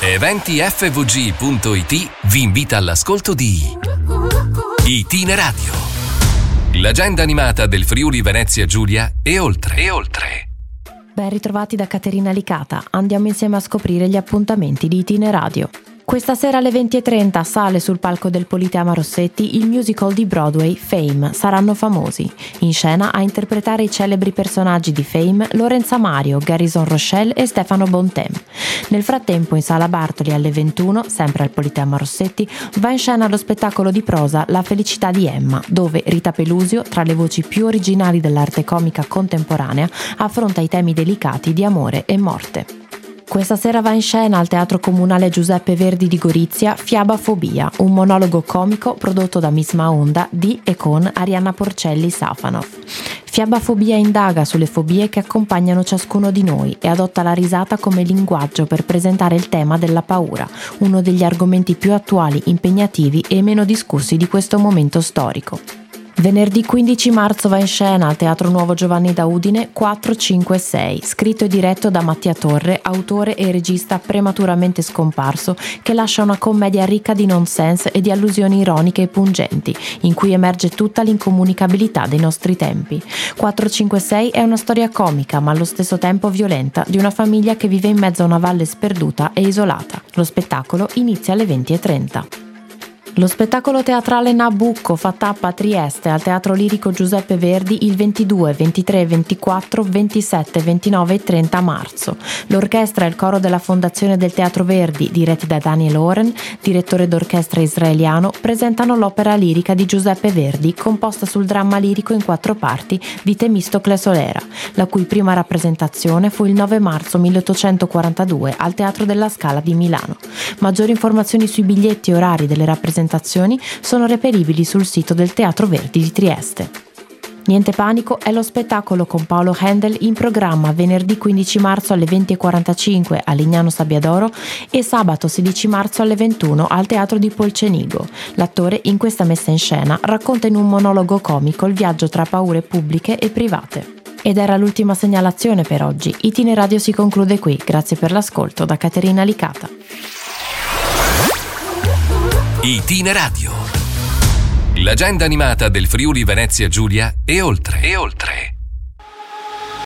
Eventifvg.it vi invita all'ascolto di Itinerario. L'agenda animata del Friuli Venezia Giulia e oltre. E oltre. Ben ritrovati da Caterina Licata. Andiamo insieme a scoprire gli appuntamenti di Itineradio. Questa sera alle 20.30 sale sul palco del Politeama Rossetti il musical di Broadway Fame, Saranno famosi. In scena a interpretare i celebri personaggi di Fame Lorenza Mario, Garrison Rochelle e Stefano Bontem. Nel frattempo in sala Bartoli alle 21, sempre al Politeama Rossetti, va in scena lo spettacolo di prosa La felicità di Emma, dove Rita Pelusio, tra le voci più originali dell'arte comica contemporanea, affronta i temi delicati di amore e morte. Questa sera va in scena al Teatro Comunale Giuseppe Verdi di Gorizia Fiabafobia, un monologo comico prodotto da Miss Maonda di e con Arianna Porcelli Safanov. Fiabafobia indaga sulle fobie che accompagnano ciascuno di noi e adotta la risata come linguaggio per presentare il tema della paura, uno degli argomenti più attuali, impegnativi e meno discussi di questo momento storico. Venerdì 15 marzo va in scena al Teatro Nuovo Giovanni da Udine 4, 5 6, scritto e diretto da Mattia Torre, autore e regista prematuramente scomparso, che lascia una commedia ricca di nonsense e di allusioni ironiche e pungenti, in cui emerge tutta l'incomunicabilità dei nostri tempi. 456 è una storia comica, ma allo stesso tempo violenta, di una famiglia che vive in mezzo a una valle sperduta e isolata. Lo spettacolo inizia alle 20.30. Lo spettacolo teatrale Nabucco fa tappa a Trieste al Teatro Lirico Giuseppe Verdi il 22, 23, 24, 27, 29 e 30 marzo. L'orchestra e il coro della Fondazione del Teatro Verdi, diretti da Daniel Oren, direttore d'orchestra israeliano, presentano l'opera lirica di Giuseppe Verdi, composta sul dramma lirico in quattro parti di Temistocle Solera, la cui prima rappresentazione fu il 9 marzo 1842 al Teatro della Scala di Milano. Maggiori informazioni sui biglietti e orari delle rappresentazioni presentazioni sono reperibili sul sito del Teatro Verdi di Trieste. Niente panico è lo spettacolo con Paolo Handel in programma venerdì 15 marzo alle 20.45 a Lignano Sabbiadoro e sabato 16 marzo alle 21 al Teatro di Polcenigo. L'attore in questa messa in scena racconta in un monologo comico il viaggio tra paure pubbliche e private. Ed era l'ultima segnalazione per oggi. Itineradio si conclude qui. Grazie per l'ascolto da Caterina Licata. Itineradio. L'agenda animata del Friuli Venezia Giulia e oltre. E oltre.